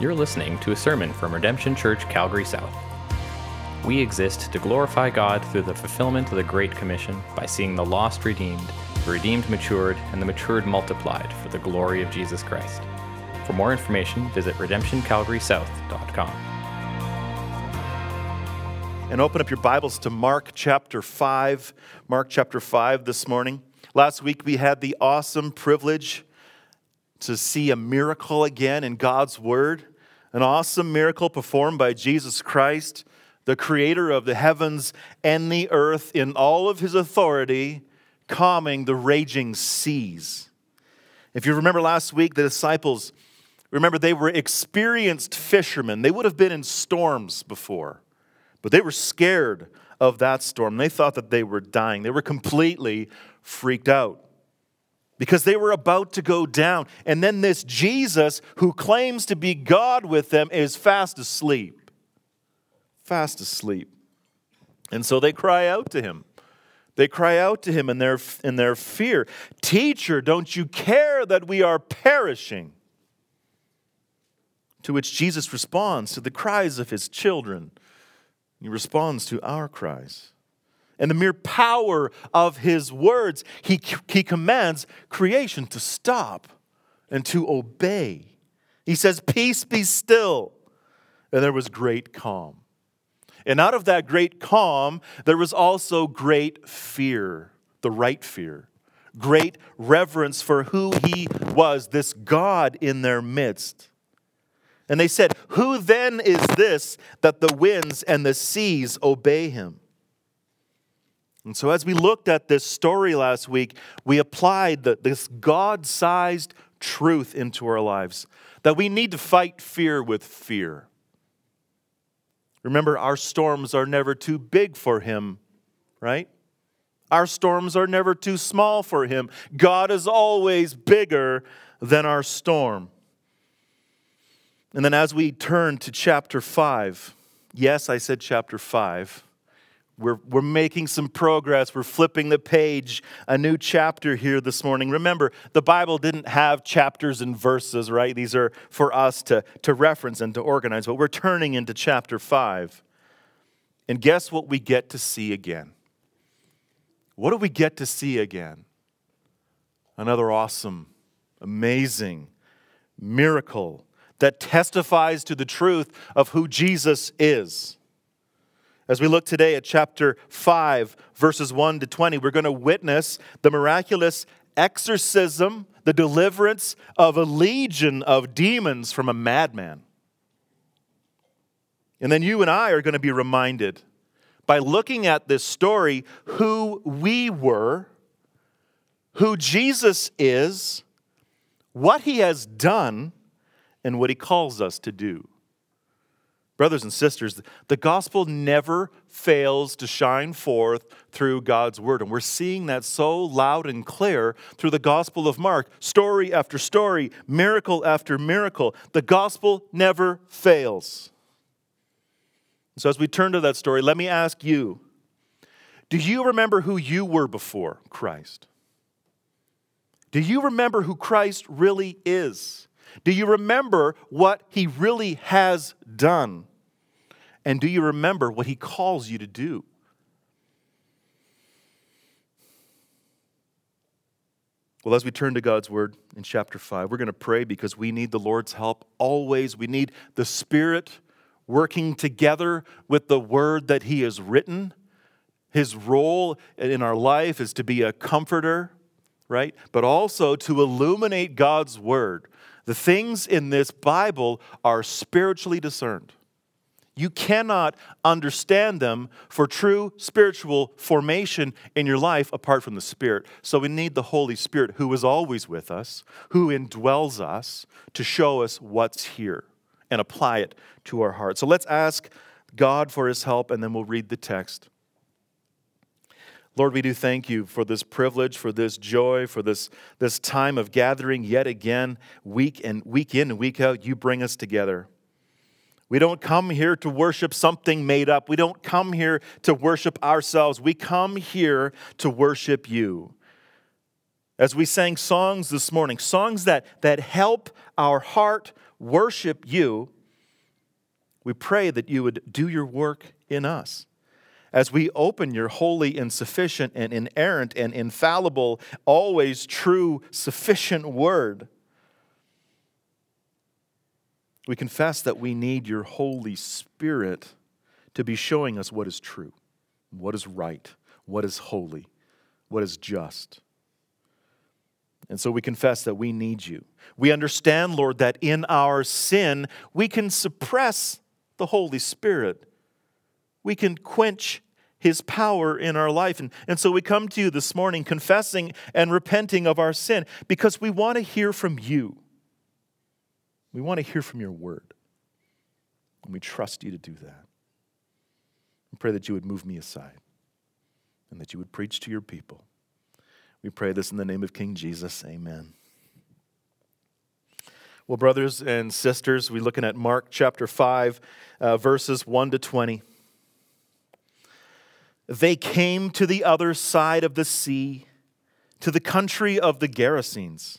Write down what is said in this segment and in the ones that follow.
You're listening to a sermon from Redemption Church, Calgary South. We exist to glorify God through the fulfillment of the Great Commission by seeing the lost redeemed, the redeemed matured, and the matured multiplied for the glory of Jesus Christ. For more information, visit redemptioncalgarysouth.com. And open up your Bibles to Mark chapter 5. Mark chapter 5 this morning. Last week we had the awesome privilege to see a miracle again in God's Word, an awesome miracle performed by Jesus Christ, the creator of the heavens and the earth, in all of his authority, calming the raging seas. If you remember last week, the disciples, remember, they were experienced fishermen. They would have been in storms before, but they were scared of that storm. They thought that they were dying, they were completely freaked out because they were about to go down. And then this Jesus, who claims to be God with them, is fast asleep. Fast asleep. And so they cry out to him. They cry out to him in their, in their fear Teacher, don't you care that we are perishing? To which Jesus responds to the cries of his children. He responds to our cries and the mere power of his words, he, he commands creation to stop and to obey. He says, Peace be still. And there was great calm. And out of that great calm, there was also great fear, the right fear, great reverence for who he was, this God in their midst. And they said, Who then is this that the winds and the seas obey him? And so, as we looked at this story last week, we applied the, this God sized truth into our lives that we need to fight fear with fear. Remember, our storms are never too big for Him, right? Our storms are never too small for Him. God is always bigger than our storm. And then, as we turn to chapter 5, yes, I said chapter 5 we're, we're making some progress. We're flipping the page, a new chapter here this morning. Remember, the Bible didn't have chapters and verses, right? These are for us to, to reference and to organize. But we're turning into chapter 5. And guess what we get to see again? What do we get to see again? Another awesome, amazing miracle that testifies to the truth of who Jesus is. As we look today at chapter 5, verses 1 to 20, we're going to witness the miraculous exorcism, the deliverance of a legion of demons from a madman. And then you and I are going to be reminded by looking at this story who we were, who Jesus is, what he has done, and what he calls us to do. Brothers and sisters, the gospel never fails to shine forth through God's word. And we're seeing that so loud and clear through the gospel of Mark, story after story, miracle after miracle. The gospel never fails. So, as we turn to that story, let me ask you do you remember who you were before Christ? Do you remember who Christ really is? Do you remember what he really has done? And do you remember what he calls you to do? Well, as we turn to God's word in chapter 5, we're going to pray because we need the Lord's help always. We need the Spirit working together with the word that he has written. His role in our life is to be a comforter, right? But also to illuminate God's word. The things in this Bible are spiritually discerned. You cannot understand them for true spiritual formation in your life apart from the Spirit. So we need the Holy Spirit, who is always with us, who indwells us, to show us what's here and apply it to our heart. So let's ask God for his help, and then we'll read the text. Lord, we do thank you for this privilege, for this joy, for this, this time of gathering yet again, week and week in and week out. You bring us together. We don't come here to worship something made up. We don't come here to worship ourselves. We come here to worship you. As we sang songs this morning, songs that, that help our heart worship you, we pray that you would do your work in us. As we open your holy and sufficient and inerrant and infallible, always true, sufficient word, we confess that we need your Holy Spirit to be showing us what is true, what is right, what is holy, what is just. And so we confess that we need you. We understand, Lord, that in our sin, we can suppress the Holy Spirit. We can quench his power in our life. And, and so we come to you this morning confessing and repenting of our sin because we want to hear from you. We want to hear from your word. And we trust you to do that. We pray that you would move me aside and that you would preach to your people. We pray this in the name of King Jesus. Amen. Well, brothers and sisters, we're looking at Mark chapter 5, uh, verses 1 to 20. They came to the other side of the sea, to the country of the Gerasenes.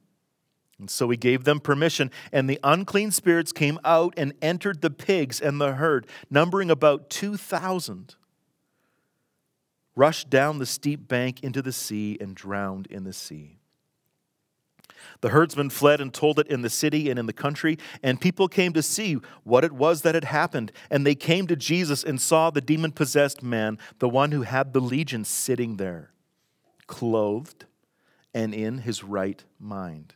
And so he gave them permission, and the unclean spirits came out and entered the pigs and the herd, numbering about 2,000, rushed down the steep bank into the sea and drowned in the sea. The herdsmen fled and told it in the city and in the country, and people came to see what it was that had happened. And they came to Jesus and saw the demon possessed man, the one who had the legion, sitting there, clothed and in his right mind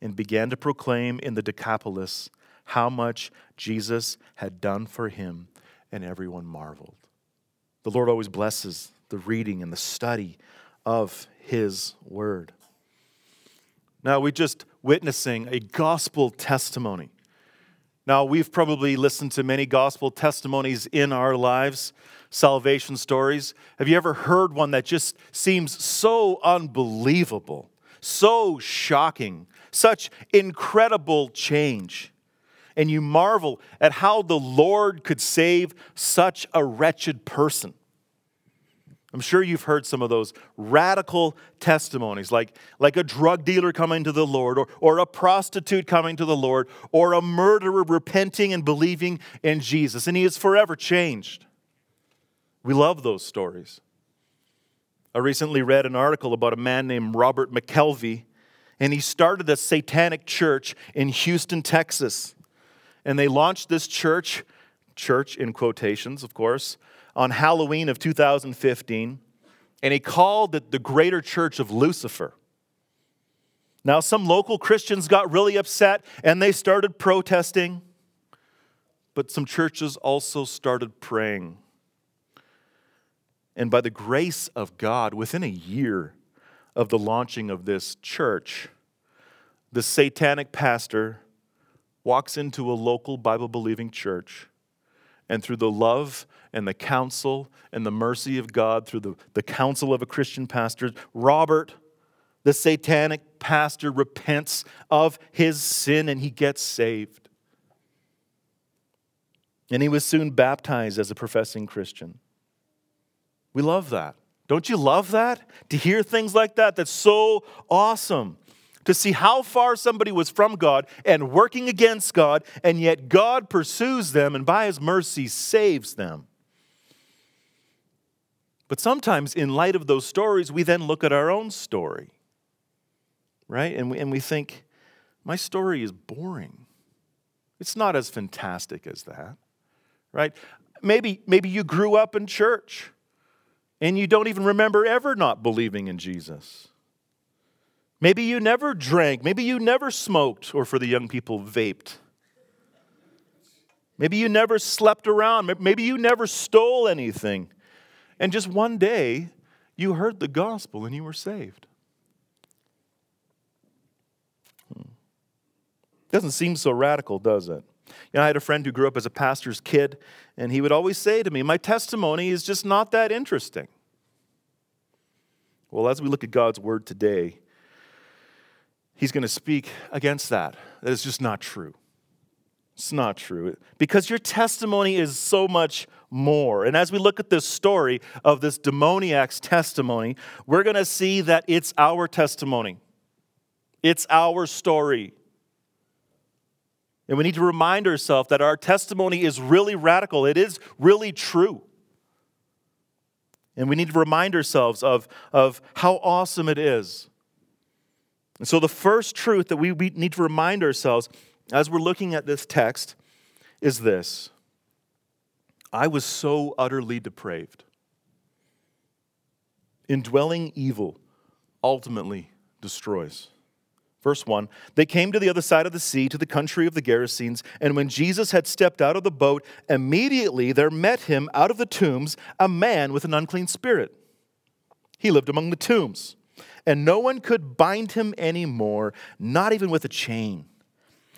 and began to proclaim in the Decapolis how much Jesus had done for him, and everyone marveled. The Lord always blesses the reading and the study of his word. Now, we're just witnessing a gospel testimony. Now, we've probably listened to many gospel testimonies in our lives, salvation stories. Have you ever heard one that just seems so unbelievable, so shocking, such incredible change. And you marvel at how the Lord could save such a wretched person. I'm sure you've heard some of those radical testimonies, like, like a drug dealer coming to the Lord, or, or a prostitute coming to the Lord, or a murderer repenting and believing in Jesus, and he is forever changed. We love those stories. I recently read an article about a man named Robert McKelvey and he started a satanic church in Houston, Texas. And they launched this church, church in quotations, of course, on Halloween of 2015. And he called it the Greater Church of Lucifer. Now, some local Christians got really upset and they started protesting, but some churches also started praying. And by the grace of God, within a year of the launching of this church, the satanic pastor walks into a local Bible believing church, and through the love and the counsel and the mercy of God, through the, the counsel of a Christian pastor, Robert, the satanic pastor, repents of his sin and he gets saved. And he was soon baptized as a professing Christian. We love that. Don't you love that? To hear things like that, that's so awesome to see how far somebody was from God and working against God, and yet God pursues them and by his mercy saves them. But sometimes, in light of those stories, we then look at our own story, right? And we, and we think, my story is boring. It's not as fantastic as that, right? Maybe, maybe you grew up in church and you don't even remember ever not believing in Jesus. Maybe you never drank. Maybe you never smoked, or for the young people, vaped. Maybe you never slept around. Maybe you never stole anything. And just one day, you heard the gospel and you were saved. Hmm. Doesn't seem so radical, does it? You know, I had a friend who grew up as a pastor's kid, and he would always say to me, My testimony is just not that interesting. Well, as we look at God's word today, he's going to speak against that. That is just not true. It's not true. Because your testimony is so much more. And as we look at this story of this demoniac's testimony, we're going to see that it's our testimony, it's our story. And we need to remind ourselves that our testimony is really radical, it is really true. And we need to remind ourselves of, of how awesome it is and so, the first truth that we, we need to remind ourselves as we're looking at this text is this I was so utterly depraved. Indwelling evil ultimately destroys. Verse 1 They came to the other side of the sea, to the country of the Gerasenes, and when Jesus had stepped out of the boat, immediately there met him out of the tombs a man with an unclean spirit. He lived among the tombs and no one could bind him anymore, not even with a chain.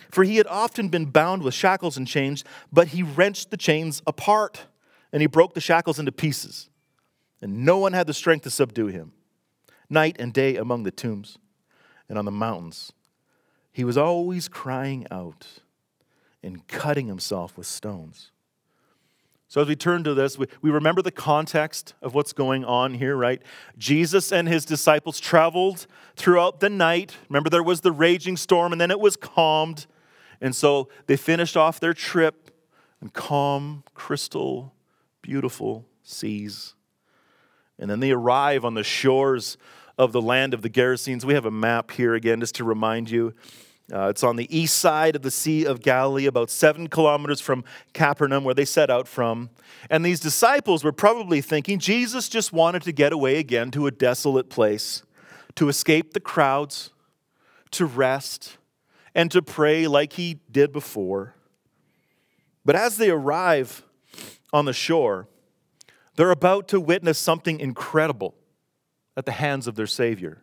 For he had often been bound with shackles and chains, but he wrenched the chains apart, and he broke the shackles into pieces. And no one had the strength to subdue him. Night and day among the tombs and on the mountains, he was always crying out and cutting himself with stones. So, as we turn to this, we, we remember the context of what's going on here, right? Jesus and his disciples traveled throughout the night. Remember, there was the raging storm, and then it was calmed. And so they finished off their trip in calm, crystal, beautiful seas. And then they arrive on the shores of the land of the Gerasenes. We have a map here again just to remind you. Uh, it's on the east side of the Sea of Galilee, about seven kilometers from Capernaum, where they set out from. And these disciples were probably thinking Jesus just wanted to get away again to a desolate place, to escape the crowds, to rest, and to pray like he did before. But as they arrive on the shore, they're about to witness something incredible at the hands of their Savior.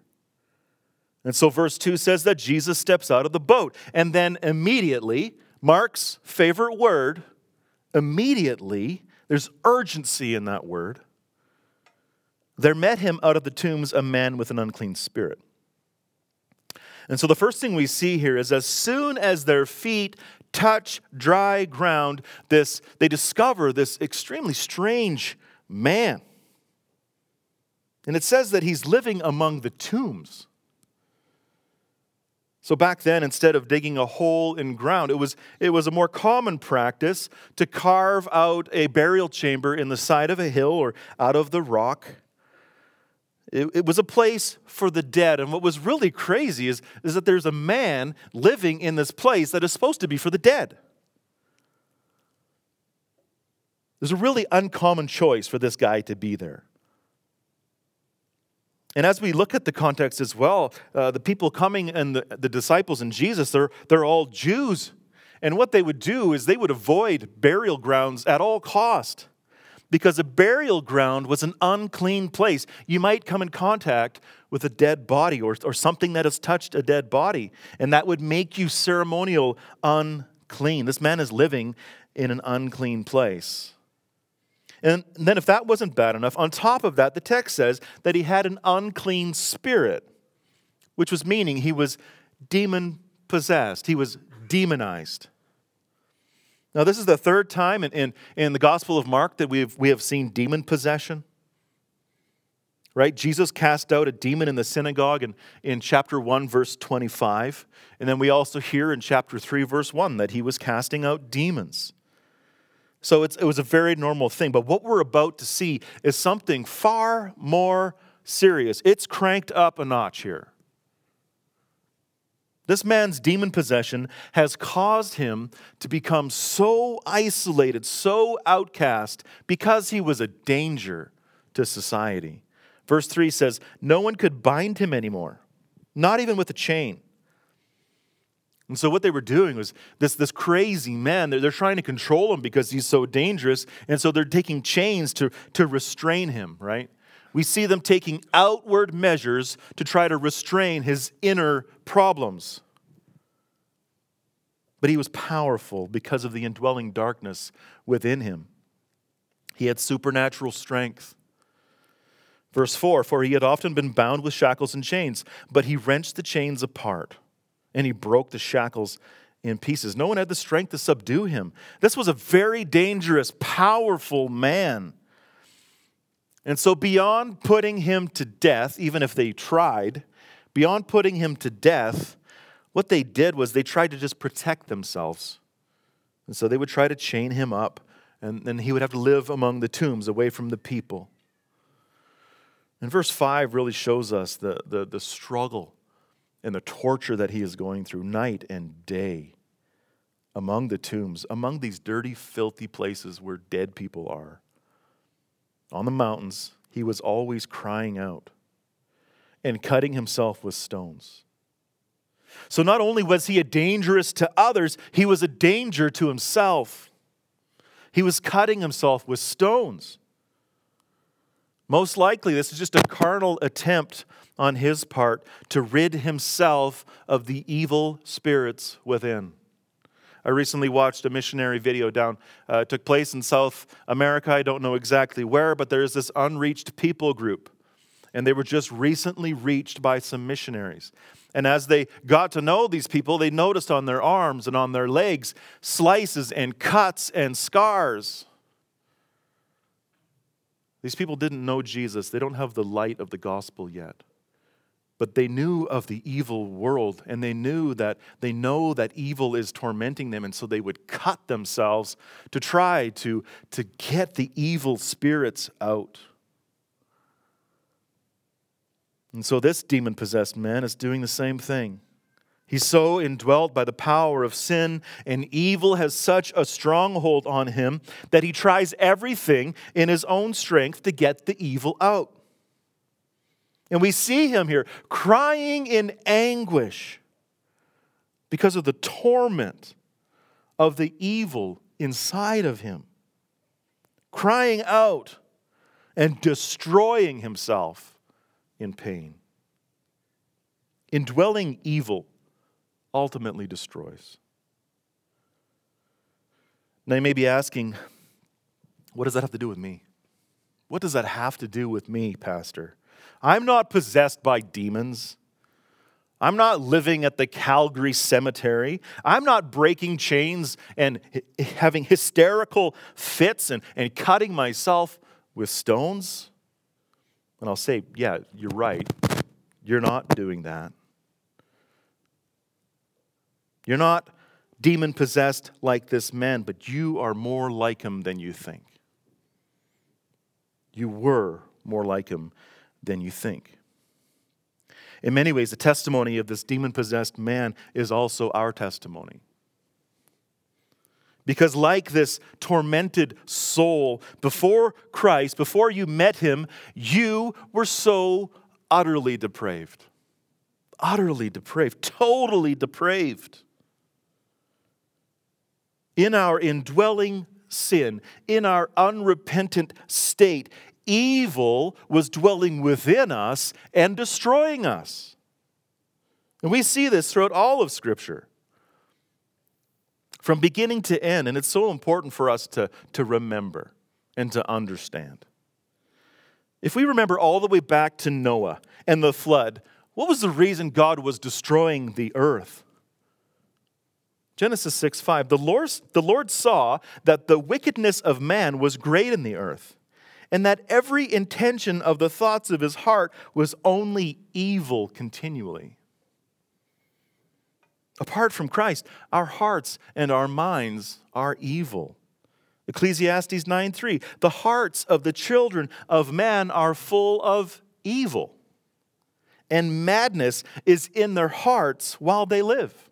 And so, verse 2 says that Jesus steps out of the boat. And then immediately, Mark's favorite word, immediately, there's urgency in that word. There met him out of the tombs a man with an unclean spirit. And so, the first thing we see here is as soon as their feet touch dry ground, this, they discover this extremely strange man. And it says that he's living among the tombs. So back then, instead of digging a hole in ground, it was, it was a more common practice to carve out a burial chamber in the side of a hill or out of the rock. It, it was a place for the dead. And what was really crazy is, is that there's a man living in this place that is supposed to be for the dead. There's a really uncommon choice for this guy to be there. And as we look at the context as well, uh, the people coming and the, the disciples and Jesus, they're, they're all Jews. And what they would do is they would avoid burial grounds at all cost. because a burial ground was an unclean place. You might come in contact with a dead body or, or something that has touched a dead body, and that would make you ceremonial unclean. This man is living in an unclean place. And then, if that wasn't bad enough, on top of that, the text says that he had an unclean spirit, which was meaning he was demon possessed, he was demonized. Now, this is the third time in, in, in the Gospel of Mark that we've, we have seen demon possession. Right? Jesus cast out a demon in the synagogue in, in chapter 1, verse 25. And then we also hear in chapter 3, verse 1, that he was casting out demons. So it was a very normal thing. But what we're about to see is something far more serious. It's cranked up a notch here. This man's demon possession has caused him to become so isolated, so outcast, because he was a danger to society. Verse 3 says, No one could bind him anymore, not even with a chain. And so, what they were doing was this, this crazy man, they're, they're trying to control him because he's so dangerous. And so, they're taking chains to, to restrain him, right? we see them taking outward measures to try to restrain his inner problems. But he was powerful because of the indwelling darkness within him. He had supernatural strength. Verse 4 For he had often been bound with shackles and chains, but he wrenched the chains apart and he broke the shackles in pieces. No one had the strength to subdue him. This was a very dangerous, powerful man. And so, beyond putting him to death, even if they tried, beyond putting him to death, what they did was they tried to just protect themselves. And so they would try to chain him up, and then he would have to live among the tombs, away from the people. And verse 5 really shows us the, the, the struggle and the torture that he is going through night and day among the tombs, among these dirty, filthy places where dead people are. On the mountains, he was always crying out and cutting himself with stones. So not only was he a dangerous to others, he was a danger to himself. He was cutting himself with stones. Most likely, this is just a carnal attempt on his part to rid himself of the evil spirits within. I recently watched a missionary video down, uh, took place in South America. I don't know exactly where, but there is this unreached people group. And they were just recently reached by some missionaries. And as they got to know these people, they noticed on their arms and on their legs slices and cuts and scars. These people didn't know Jesus, they don't have the light of the gospel yet but they knew of the evil world and they knew that they know that evil is tormenting them and so they would cut themselves to try to, to get the evil spirits out and so this demon possessed man is doing the same thing He's so indwelt by the power of sin, and evil has such a stronghold on him that he tries everything in his own strength to get the evil out. And we see him here crying in anguish because of the torment of the evil inside of him, crying out and destroying himself in pain. Indwelling evil ultimately destroys. Now, you may be asking, what does that have to do with me? What does that have to do with me, Pastor? I'm not possessed by demons. I'm not living at the Calgary cemetery. I'm not breaking chains and having hysterical fits and, and cutting myself with stones. And I'll say, yeah, you're right. You're not doing that. You're not demon possessed like this man, but you are more like him than you think. You were more like him than you think. In many ways, the testimony of this demon possessed man is also our testimony. Because, like this tormented soul, before Christ, before you met him, you were so utterly depraved. Utterly depraved, totally depraved. In our indwelling sin, in our unrepentant state, evil was dwelling within us and destroying us. And we see this throughout all of Scripture, from beginning to end. And it's so important for us to, to remember and to understand. If we remember all the way back to Noah and the flood, what was the reason God was destroying the earth? Genesis 6 5. The Lord, the Lord saw that the wickedness of man was great in the earth, and that every intention of the thoughts of his heart was only evil continually. Apart from Christ, our hearts and our minds are evil. Ecclesiastes 9 3. The hearts of the children of man are full of evil, and madness is in their hearts while they live.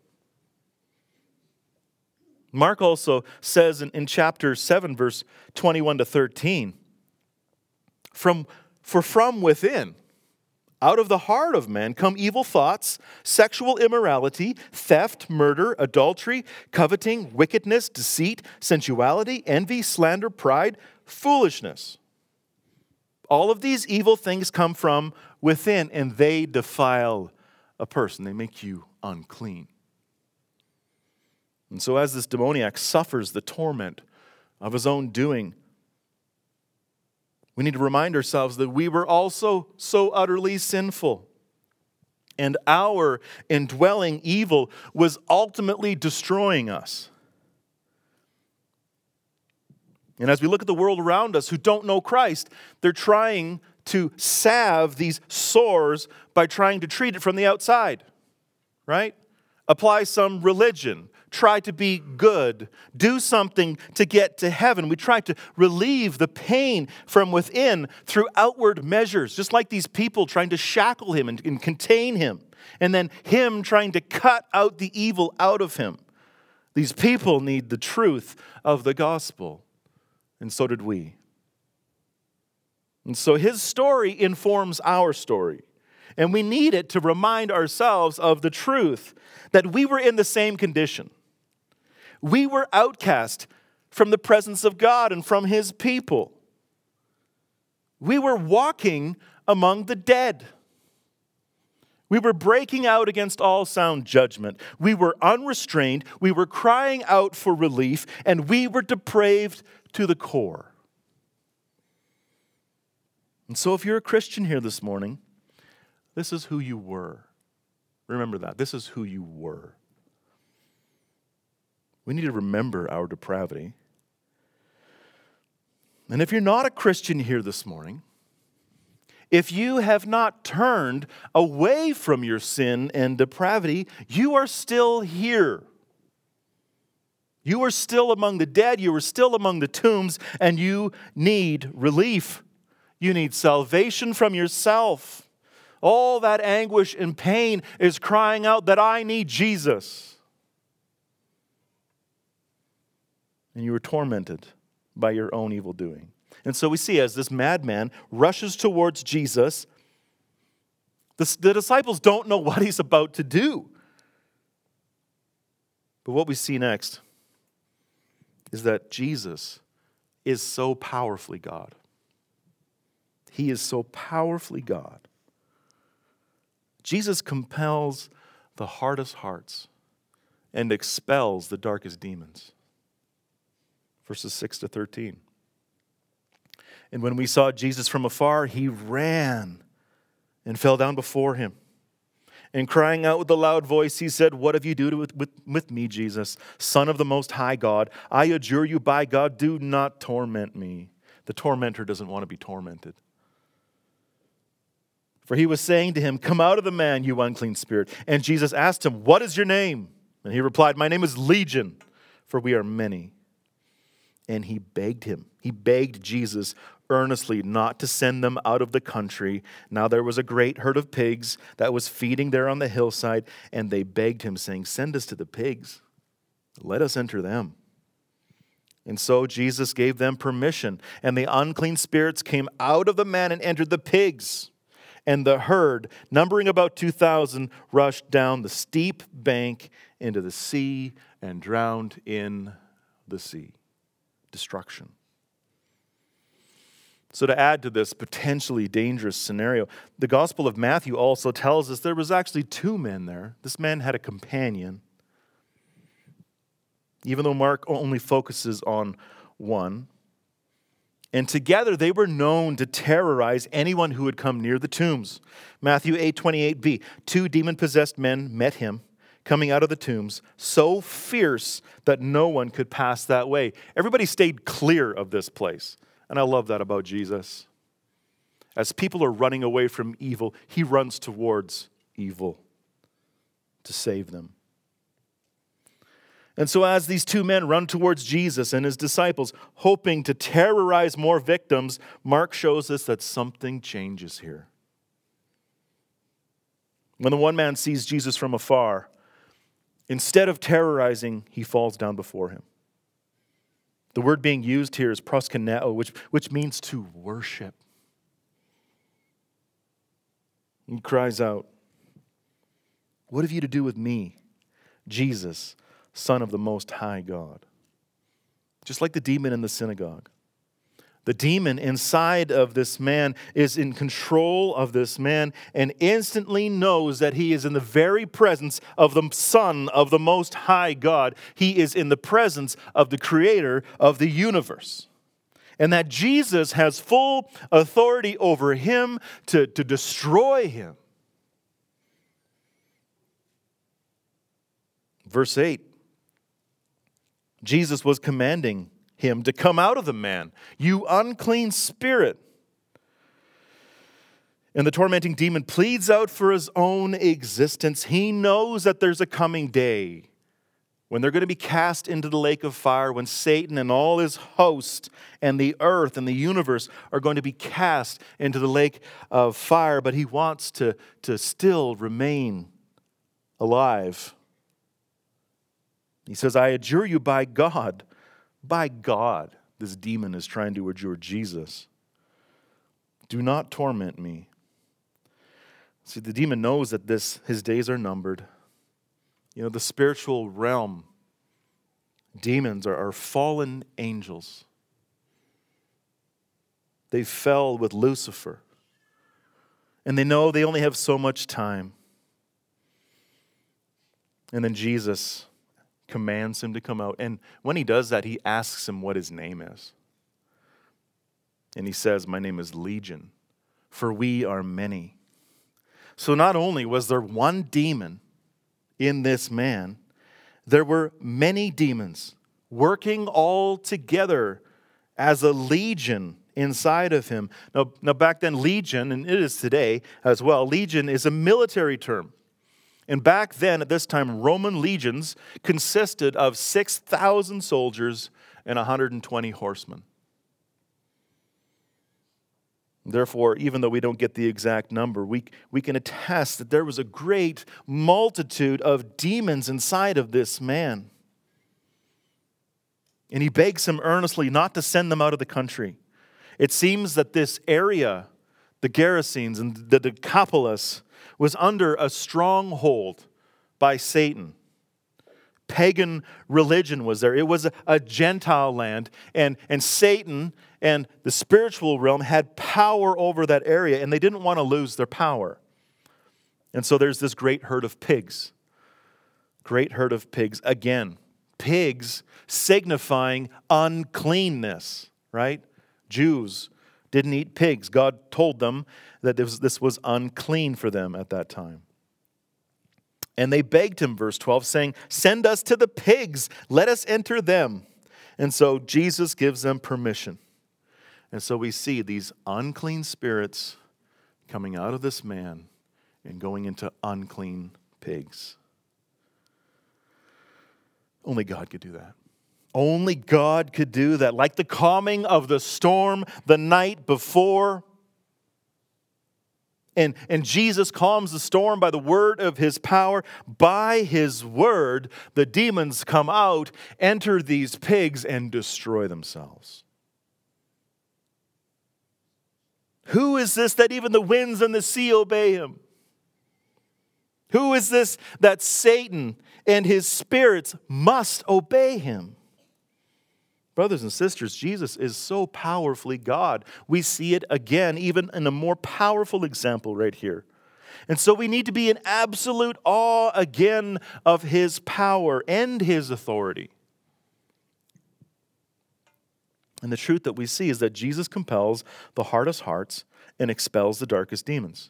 Mark also says in, in chapter 7, verse 21 to 13, from, For from within, out of the heart of man come evil thoughts, sexual immorality, theft, murder, adultery, coveting, wickedness, deceit, sensuality, envy, slander, pride, foolishness. All of these evil things come from within and they defile a person, they make you unclean. And so, as this demoniac suffers the torment of his own doing, we need to remind ourselves that we were also so utterly sinful. And our indwelling evil was ultimately destroying us. And as we look at the world around us who don't know Christ, they're trying to salve these sores by trying to treat it from the outside, right? Apply some religion, try to be good, do something to get to heaven. We try to relieve the pain from within through outward measures, just like these people trying to shackle him and, and contain him, and then him trying to cut out the evil out of him. These people need the truth of the gospel, and so did we. And so his story informs our story. And we need it to remind ourselves of the truth that we were in the same condition. We were outcast from the presence of God and from his people. We were walking among the dead. We were breaking out against all sound judgment. We were unrestrained. We were crying out for relief, and we were depraved to the core. And so, if you're a Christian here this morning, this is who you were. Remember that. This is who you were. We need to remember our depravity. And if you're not a Christian here this morning, if you have not turned away from your sin and depravity, you are still here. You are still among the dead, you are still among the tombs, and you need relief. You need salvation from yourself. All that anguish and pain is crying out that I need Jesus. And you were tormented by your own evil doing. And so we see as this madman rushes towards Jesus, the, the disciples don't know what he's about to do. But what we see next is that Jesus is so powerfully God. He is so powerfully God. Jesus compels the hardest hearts and expels the darkest demons verses 6 to 13. And when we saw Jesus from afar, he ran and fell down before him. And crying out with a loud voice, he said, What have you do with, with, with me, Jesus, Son of the Most High God? I adjure you by God, do not torment me. The tormentor doesn't want to be tormented. For he was saying to him, Come out of the man, you unclean spirit. And Jesus asked him, What is your name? And he replied, My name is Legion, for we are many and he begged him. He begged Jesus earnestly not to send them out of the country. Now there was a great herd of pigs that was feeding there on the hillside, and they begged him, saying, Send us to the pigs, let us enter them. And so Jesus gave them permission, and the unclean spirits came out of the man and entered the pigs. And the herd, numbering about 2,000, rushed down the steep bank into the sea and drowned in the sea destruction. So, to add to this potentially dangerous scenario, the Gospel of Matthew also tells us there was actually two men there. This man had a companion. Even though Mark only focuses on one. And together they were known to terrorize anyone who would come near the tombs. Matthew 8 28b. Two demon possessed men met him coming out of the tombs, so fierce that no one could pass that way. Everybody stayed clear of this place. And I love that about Jesus. As people are running away from evil, he runs towards evil to save them. And so, as these two men run towards Jesus and his disciples, hoping to terrorize more victims, Mark shows us that something changes here. When the one man sees Jesus from afar, instead of terrorizing, he falls down before him. The word being used here is proskuneo, which, which means to worship. He cries out, What have you to do with me, Jesus, Son of the Most High God? Just like the demon in the synagogue. The demon inside of this man is in control of this man and instantly knows that he is in the very presence of the Son of the Most High God. He is in the presence of the Creator of the universe. And that Jesus has full authority over him to, to destroy him. Verse 8 Jesus was commanding him to come out of the man, you unclean spirit. And the tormenting demon pleads out for his own existence. He knows that there's a coming day when they're going to be cast into the lake of fire, when Satan and all his host and the earth and the universe are going to be cast into the lake of fire. But he wants to, to still remain alive. He says, I adjure you by God by God, this demon is trying to adjure Jesus. Do not torment me. See, the demon knows that this his days are numbered. You know, the spiritual realm, demons are, are fallen angels. They fell with Lucifer. And they know they only have so much time. And then Jesus commands him to come out. And when he does that, he asks him what his name is. And he says, My name is Legion, for we are many. So not only was there one demon in this man, there were many demons working all together as a legion inside of him. Now, now back then, legion, and it is today as well, legion is a military term. And back then, at this time, Roman legions consisted of 6,000 soldiers and 120 horsemen. Therefore, even though we don't get the exact number, we, we can attest that there was a great multitude of demons inside of this man. And he begs him earnestly not to send them out of the country. It seems that this area, the Gerasenes and the Decapolis, was under a stronghold by Satan. Pagan religion was there. It was a, a, Gentile land, and, and Satan and the spiritual realm had power over that area, and they didn't want to lose their power. And so there's this great herd of pigs. Great herd of pigs. Again, pigs signifying uncleanness, right? Jews didn't eat pigs. God told them that this, this was unclean for them at that time. And they begged him, verse 12, saying, Send us to the pigs, let us enter them. And so Jesus gives them permission. And so we see these unclean spirits coming out of this man and going into unclean pigs. Only God could do that. Only God could do that. Like the calming of the storm the night before and, and Jesus calms the storm by the word of his power. By his word, the demons come out, enter these pigs, and destroy themselves. Who is this that even the winds and the sea obey him? Who is this that Satan and his spirits must obey him? Brothers and sisters, Jesus is so powerfully God. We see it again, even in a more powerful example right here. And so we need to be in absolute awe again of his power and his authority. And the truth that we see is that Jesus compels the hardest hearts and expels the darkest demons.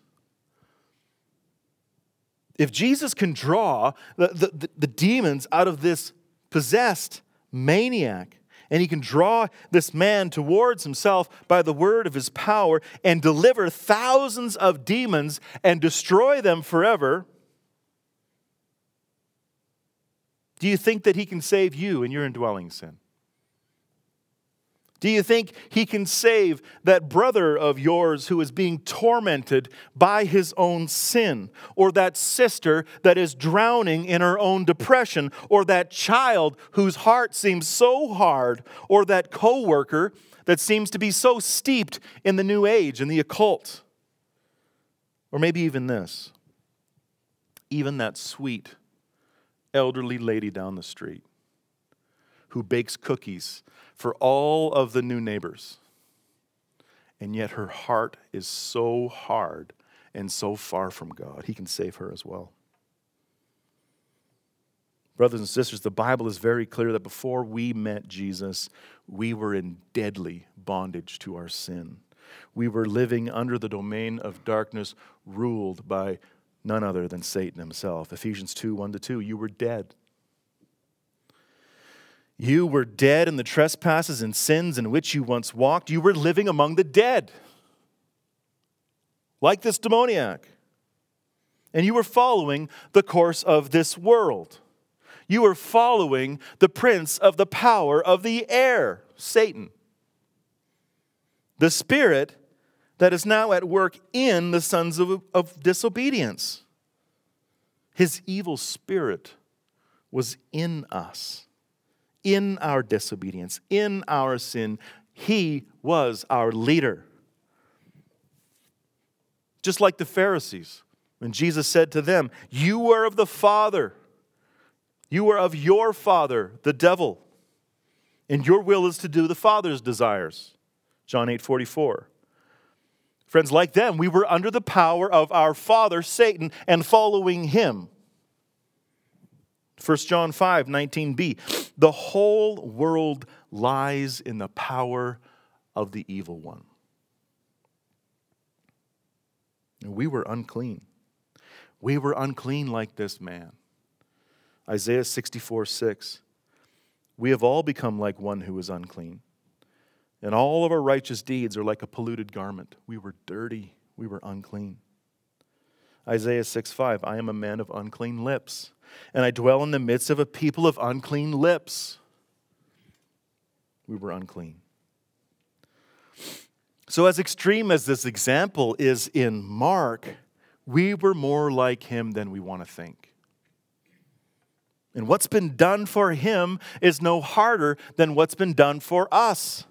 If Jesus can draw the, the, the demons out of this possessed maniac, and he can draw this man towards himself by the word of his power and deliver thousands of demons and destroy them forever. Do you think that he can save you in your indwelling sin? Do you think he can save that brother of yours who is being tormented by his own sin? Or that sister that is drowning in her own depression? Or that child whose heart seems so hard? Or that coworker that seems to be so steeped in the new age and the occult? Or maybe even this even that sweet elderly lady down the street who bakes cookies for all of the new neighbors. And yet her heart is so hard and so far from God. He can save her as well. Brothers and sisters, the Bible is very clear that before we met Jesus, we were in deadly bondage to our sin. We were living under the domain of darkness, ruled by none other than Satan himself. Ephesians 2 1 to 2. You were dead you were dead in the trespasses and sins in which you once walked. You were living among the dead, like this demoniac. And you were following the course of this world. You were following the prince of the power of the air, Satan. The spirit that is now at work in the sons of, of disobedience. His evil spirit was in us in our disobedience, in our sin, he was our leader. Just like the Pharisees, when Jesus said to them, You were of the Father, you were of your father, the devil, and your will is to do the Father's desires. John 8 44. Friends, like them, we were under the power of our father, Satan, and following him. 1 John 5 19b. The whole world lies in the power of the evil one. We were unclean. We were unclean like this man. Isaiah 64 6. We have all become like one who is unclean. And all of our righteous deeds are like a polluted garment. We were dirty. We were unclean. Isaiah 6 5. I am a man of unclean lips and I dwell in the midst of a people of unclean lips. We were unclean. So, as extreme as this example is in Mark, we were more like him than we want to think. And what's been done for him is no harder than what's been done for us.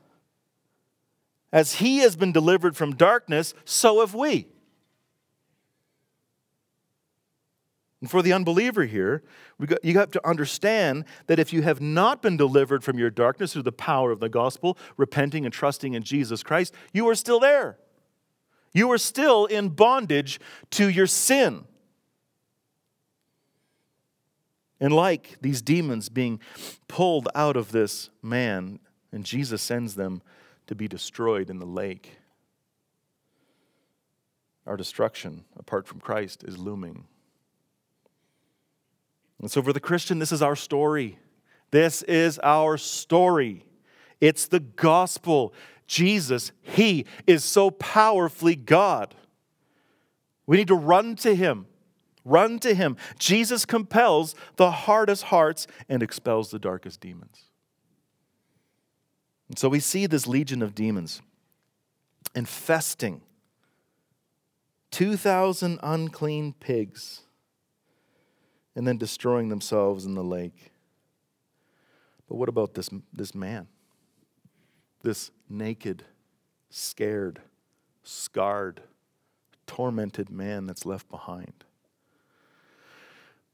As he has been delivered from darkness, so have we. And for the unbeliever here, got, you have to understand that if you have not been delivered from your darkness through the power of the gospel, repenting and trusting in Jesus Christ, you are still there. You are still in bondage to your sin. And like these demons being pulled out of this man, and Jesus sends them to be destroyed in the lake, our destruction apart from Christ is looming. And so, for the Christian, this is our story. This is our story. It's the gospel. Jesus, He is so powerfully God. We need to run to Him. Run to Him. Jesus compels the hardest hearts and expels the darkest demons. And so we see this legion of demons infesting 2,000 unclean pigs and then destroying themselves in the lake. But what about this, this man? This naked, scared, scarred, tormented man that's left behind.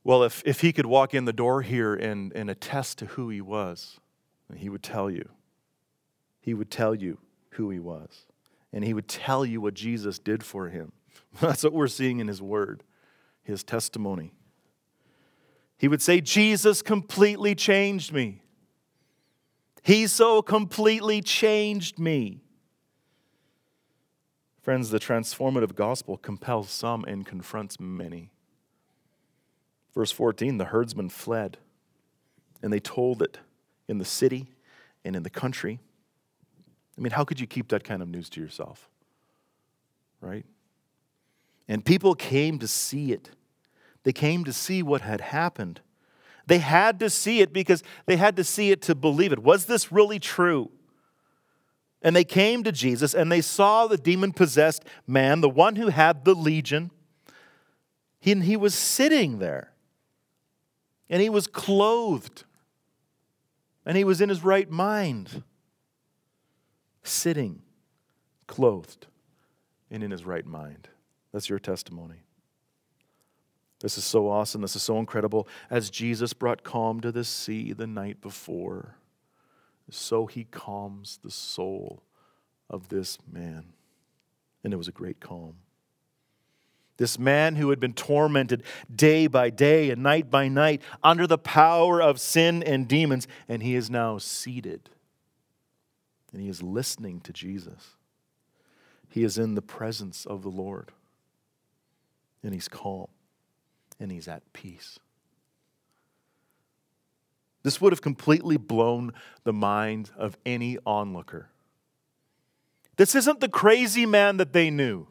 Well, if, if he could walk in the door here and, and attest to who he was, he would tell you he would tell you who he was, and he would tell you what Jesus did for him. That's what we're seeing in his word, his testimony. He would say, Jesus completely changed me. He so completely changed me. Friends, the transformative gospel compels some and confronts many. Verse 14 the herdsmen fled, and they told it in the city and in the country. I mean, how could you keep that kind of news to yourself? Right? And people came to see it. They came to see what had happened. They had to see it because they had to see it to believe it. Was this really true? And they came to Jesus and they saw the demon possessed man, the one who had the legion. He, and he was sitting there. And he was clothed. And he was in his right mind. Sitting, clothed, and in his right mind. That's your testimony. This is so awesome. This is so incredible. As Jesus brought calm to the sea the night before, so he calms the soul of this man. And it was a great calm. This man who had been tormented day by day and night by night under the power of sin and demons, and he is now seated and he is listening to Jesus. He is in the presence of the Lord and he's calm and he's at peace. This would have completely blown the mind of any onlooker. This isn't the crazy man that they knew.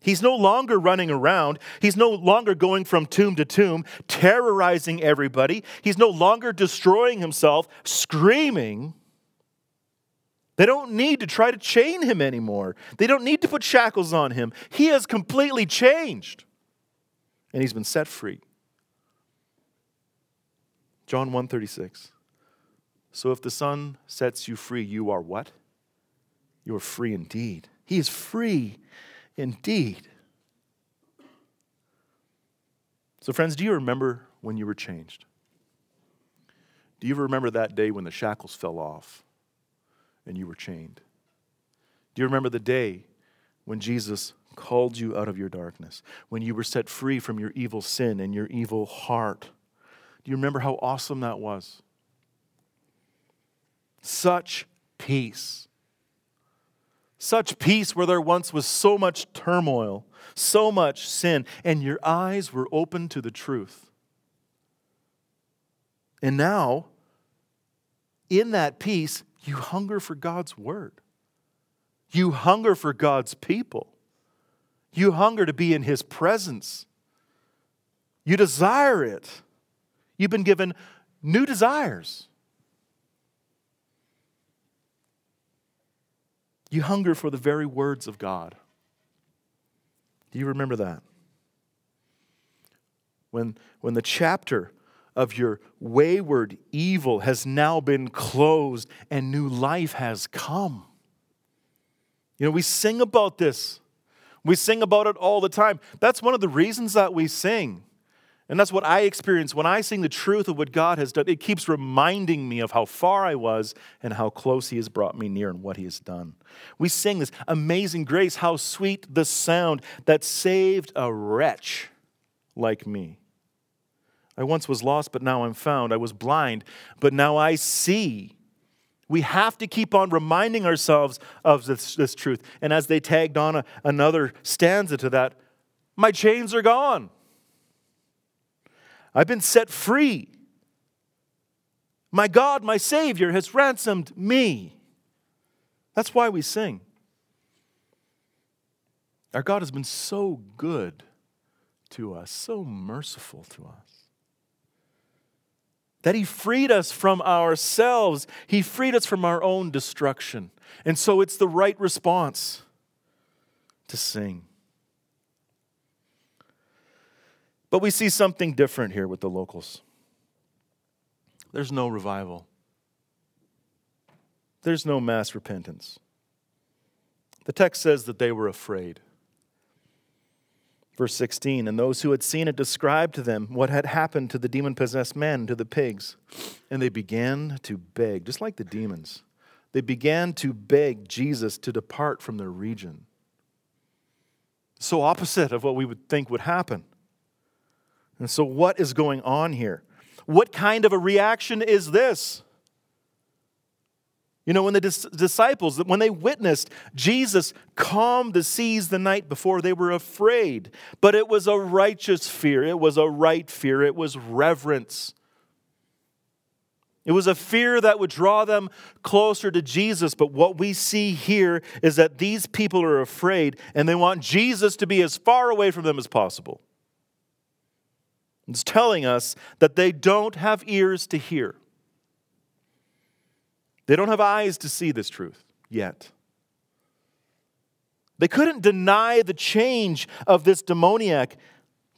He's no longer running around. He's no longer going from tomb to tomb, terrorizing everybody. He's no longer destroying himself, screaming. They don't need to try to chain him anymore. They don't need to put shackles on him. He has completely changed. And he's been set free. John 136. So if the Son sets you free, you are what? You are free indeed. He is free indeed. So, friends, do you remember when you were changed? Do you remember that day when the shackles fell off? And you were chained? Do you remember the day when Jesus called you out of your darkness, when you were set free from your evil sin and your evil heart? Do you remember how awesome that was? Such peace. Such peace where there once was so much turmoil, so much sin, and your eyes were open to the truth. And now, in that peace, you hunger for God's word. You hunger for God's people. You hunger to be in His presence. You desire it. You've been given new desires. You hunger for the very words of God. Do you remember that? When, when the chapter of your wayward evil has now been closed and new life has come. You know, we sing about this. We sing about it all the time. That's one of the reasons that we sing. And that's what I experience when I sing the truth of what God has done. It keeps reminding me of how far I was and how close He has brought me near and what He has done. We sing this amazing grace, how sweet the sound that saved a wretch like me. I once was lost, but now I'm found. I was blind, but now I see. We have to keep on reminding ourselves of this, this truth. And as they tagged on a, another stanza to that, my chains are gone. I've been set free. My God, my Savior, has ransomed me. That's why we sing. Our God has been so good to us, so merciful to us that He freed us from ourselves. He freed us from our own destruction. And so it's the right response to sing. But we see something different here with the locals. There's no revival, there's no mass repentance. The text says that they were afraid. Verse 16, and those who had seen it described to them what had happened to the demon possessed men, to the pigs. And they began to beg, just like the demons. They began to beg Jesus to depart from their region. So opposite of what we would think would happen. And so, what is going on here? What kind of a reaction is this? You know, when the dis- disciples, when they witnessed Jesus calm the seas the night before, they were afraid. But it was a righteous fear. It was a right fear. It was reverence. It was a fear that would draw them closer to Jesus. But what we see here is that these people are afraid and they want Jesus to be as far away from them as possible. It's telling us that they don't have ears to hear. They don't have eyes to see this truth yet. They couldn't deny the change of this demoniac,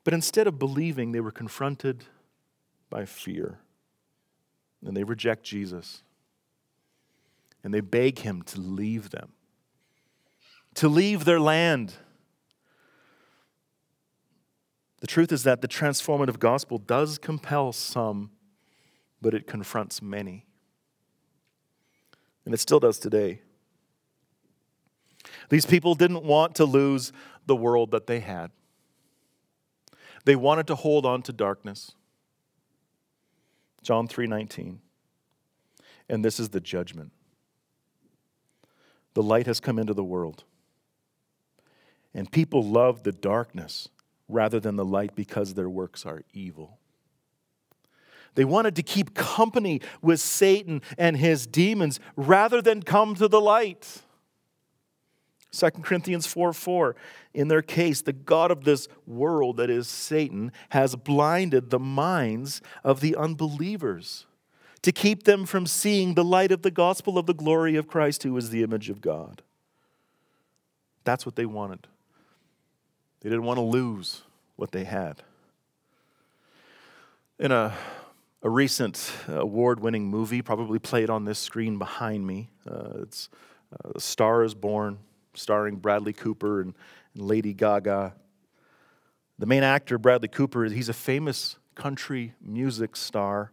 but instead of believing, they were confronted by fear. And they reject Jesus. And they beg him to leave them, to leave their land. The truth is that the transformative gospel does compel some, but it confronts many. And it still does today. These people didn't want to lose the world that they had. They wanted to hold on to darkness. John 3:19. And this is the judgment. The light has come into the world. And people love the darkness rather than the light because their works are evil. They wanted to keep company with Satan and his demons rather than come to the light. 2 Corinthians 4 4. In their case, the God of this world, that is Satan, has blinded the minds of the unbelievers to keep them from seeing the light of the gospel of the glory of Christ, who is the image of God. That's what they wanted. They didn't want to lose what they had. In a a recent award winning movie, probably played on this screen behind me. Uh, it's uh, A Star is Born, starring Bradley Cooper and, and Lady Gaga. The main actor, Bradley Cooper, he's a famous country music star,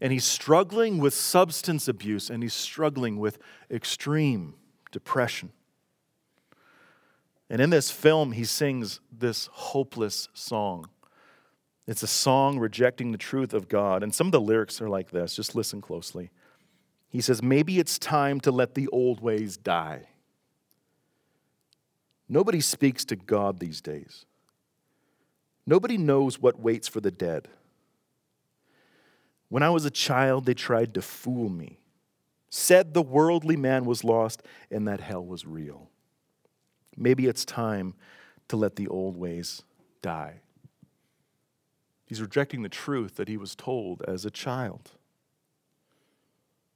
and he's struggling with substance abuse and he's struggling with extreme depression. And in this film, he sings this hopeless song. It's a song rejecting the truth of God. And some of the lyrics are like this. Just listen closely. He says, Maybe it's time to let the old ways die. Nobody speaks to God these days. Nobody knows what waits for the dead. When I was a child, they tried to fool me, said the worldly man was lost and that hell was real. Maybe it's time to let the old ways die. He's rejecting the truth that he was told as a child.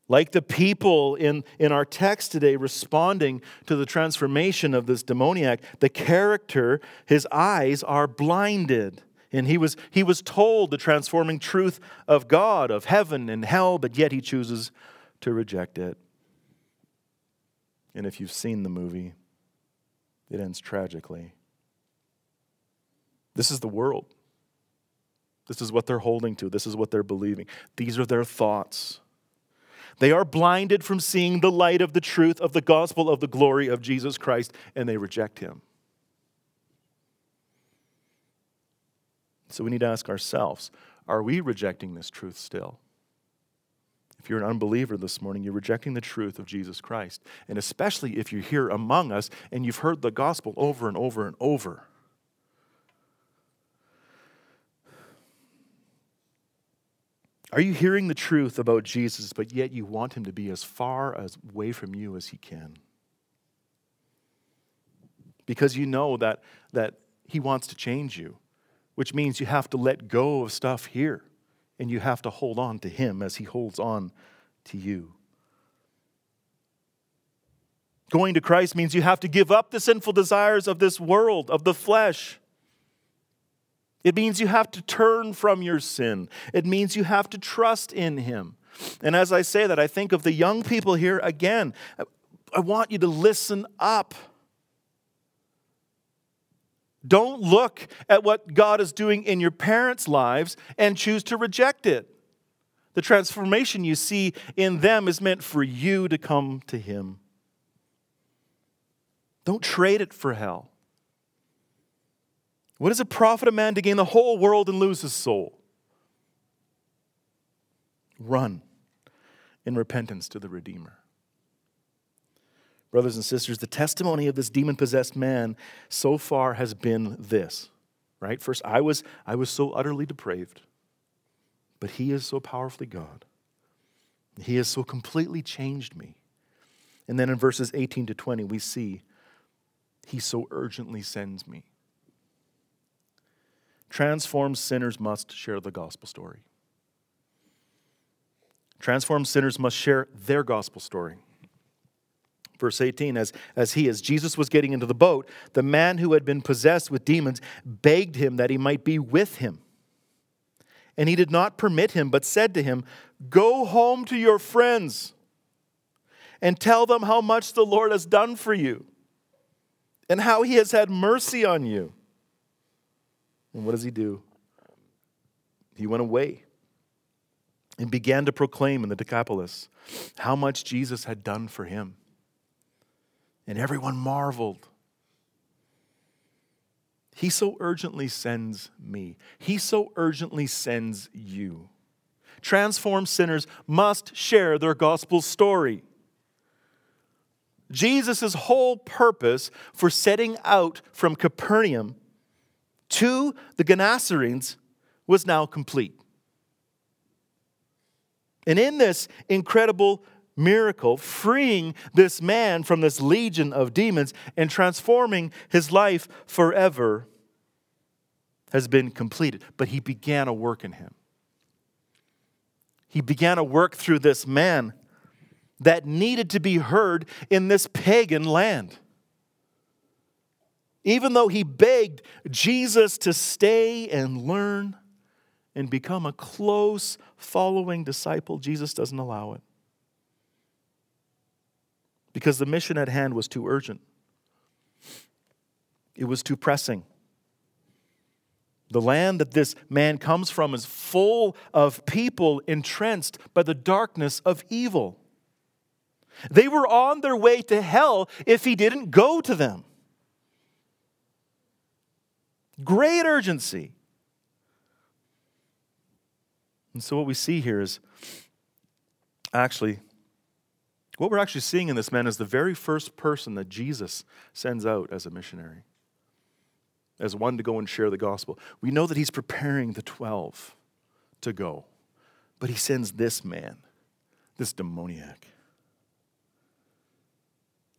Like the people in, in our text today responding to the transformation of this demoniac, the character, his eyes are blinded. And he was, he was told the transforming truth of God, of heaven and hell, but yet he chooses to reject it. And if you've seen the movie, it ends tragically. This is the world. This is what they're holding to. This is what they're believing. These are their thoughts. They are blinded from seeing the light of the truth of the gospel of the glory of Jesus Christ, and they reject him. So we need to ask ourselves are we rejecting this truth still? If you're an unbeliever this morning, you're rejecting the truth of Jesus Christ. And especially if you're here among us and you've heard the gospel over and over and over. Are you hearing the truth about Jesus, but yet you want him to be as far as away from you as he can? Because you know that, that he wants to change you, which means you have to let go of stuff here and you have to hold on to him as he holds on to you. Going to Christ means you have to give up the sinful desires of this world, of the flesh. It means you have to turn from your sin. It means you have to trust in Him. And as I say that, I think of the young people here again. I want you to listen up. Don't look at what God is doing in your parents' lives and choose to reject it. The transformation you see in them is meant for you to come to Him. Don't trade it for hell. What does it profit a man to gain the whole world and lose his soul? Run in repentance to the Redeemer. Brothers and sisters, the testimony of this demon possessed man so far has been this, right? First, I was, I was so utterly depraved, but he is so powerfully God. He has so completely changed me. And then in verses 18 to 20, we see he so urgently sends me. Transformed sinners must share the gospel story. Transformed sinners must share their gospel story. Verse 18, as, as he, as Jesus was getting into the boat, the man who had been possessed with demons begged him that he might be with him. And he did not permit him, but said to him, Go home to your friends and tell them how much the Lord has done for you and how he has had mercy on you. And what does he do? He went away and began to proclaim in the Decapolis how much Jesus had done for him. And everyone marveled. He so urgently sends me. He so urgently sends you. Transformed sinners must share their gospel story. Jesus' whole purpose for setting out from Capernaum to the Gennesarenes was now complete. And in this incredible miracle, freeing this man from this legion of demons and transforming his life forever, has been completed. But he began a work in him. He began a work through this man that needed to be heard in this pagan land. Even though he begged Jesus to stay and learn and become a close following disciple, Jesus doesn't allow it. Because the mission at hand was too urgent, it was too pressing. The land that this man comes from is full of people entrenched by the darkness of evil. They were on their way to hell if he didn't go to them. Great urgency. And so, what we see here is actually, what we're actually seeing in this man is the very first person that Jesus sends out as a missionary, as one to go and share the gospel. We know that he's preparing the 12 to go, but he sends this man, this demoniac.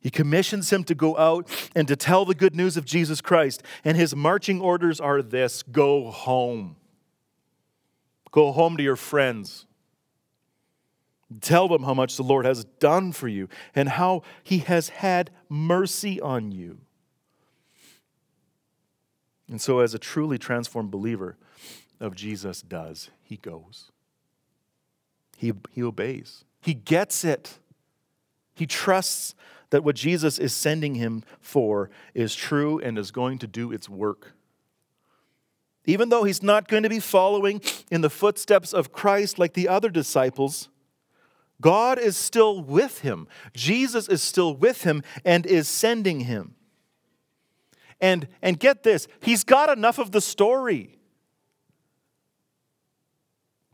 He commissions him to go out and to tell the good news of Jesus Christ. And his marching orders are this go home. Go home to your friends. Tell them how much the Lord has done for you and how he has had mercy on you. And so, as a truly transformed believer of Jesus does, he goes. He, he obeys. He gets it. He trusts that what Jesus is sending him for is true and is going to do its work. Even though he's not going to be following in the footsteps of Christ like the other disciples, God is still with him. Jesus is still with him and is sending him. And, and get this, he's got enough of the story.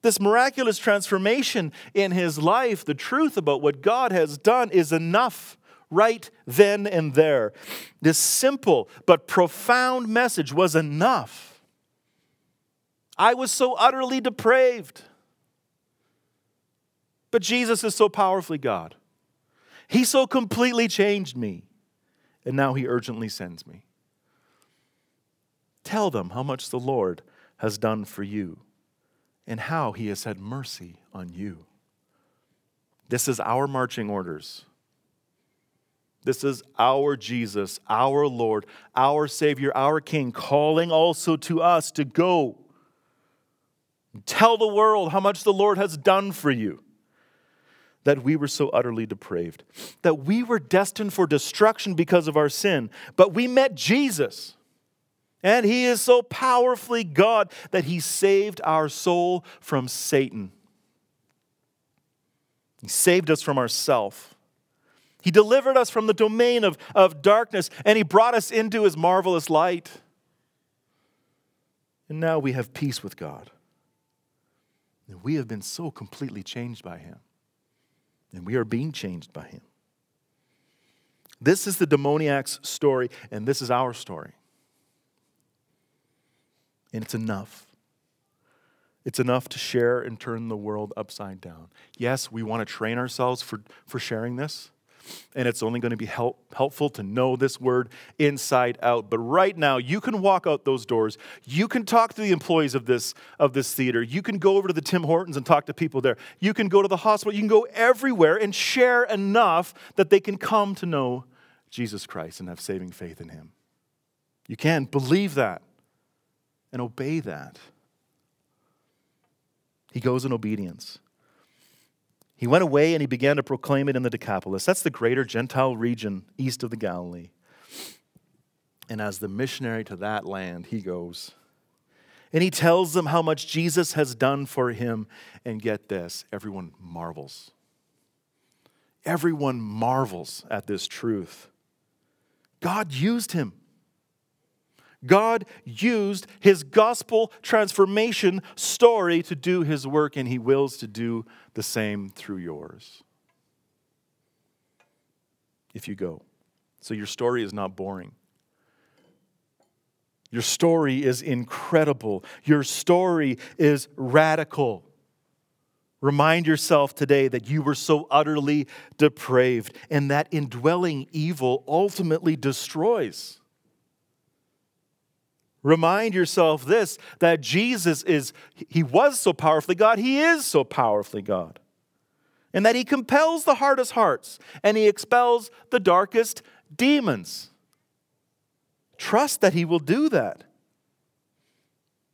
This miraculous transformation in his life, the truth about what God has done, is enough right then and there. This simple but profound message was enough. I was so utterly depraved. But Jesus is so powerfully God. He so completely changed me. And now he urgently sends me. Tell them how much the Lord has done for you and how he has had mercy on you. This is our marching orders this is our Jesus, our Lord, our Savior, our King, calling also to us to go. Tell the world how much the Lord has done for you. That we were so utterly depraved, that we were destined for destruction because of our sin, but we met Jesus. And he is so powerfully God that he saved our soul from Satan. He saved us from ourself. He delivered us from the domain of, of darkness and he brought us into his marvelous light. And now we have peace with God. And we have been so completely changed by him. And we are being changed by him. This is the demoniac's story, and this is our story. And it's enough. It's enough to share and turn the world upside down. Yes, we want to train ourselves for, for sharing this, and it's only going to be help, helpful to know this word inside out. But right now, you can walk out those doors. You can talk to the employees of this, of this theater. You can go over to the Tim Hortons and talk to people there. You can go to the hospital. You can go everywhere and share enough that they can come to know Jesus Christ and have saving faith in Him. You can believe that and obey that. He goes in obedience. He went away and he began to proclaim it in the Decapolis. That's the greater Gentile region east of the Galilee. And as the missionary to that land, he goes. And he tells them how much Jesus has done for him. And get this everyone marvels. Everyone marvels at this truth. God used him. God used his gospel transformation story to do his work, and he wills to do the same through yours. If you go. So your story is not boring. Your story is incredible. Your story is radical. Remind yourself today that you were so utterly depraved and that indwelling evil ultimately destroys. Remind yourself this that Jesus is, he was so powerfully God, he is so powerfully God. And that he compels the hardest hearts and he expels the darkest demons. Trust that he will do that.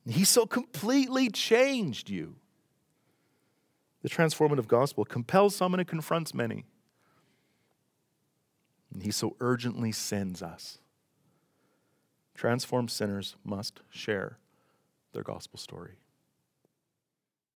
He so completely changed you. The transformative gospel compels some and it confronts many. And he so urgently sends us. Transformed sinners must share their gospel story.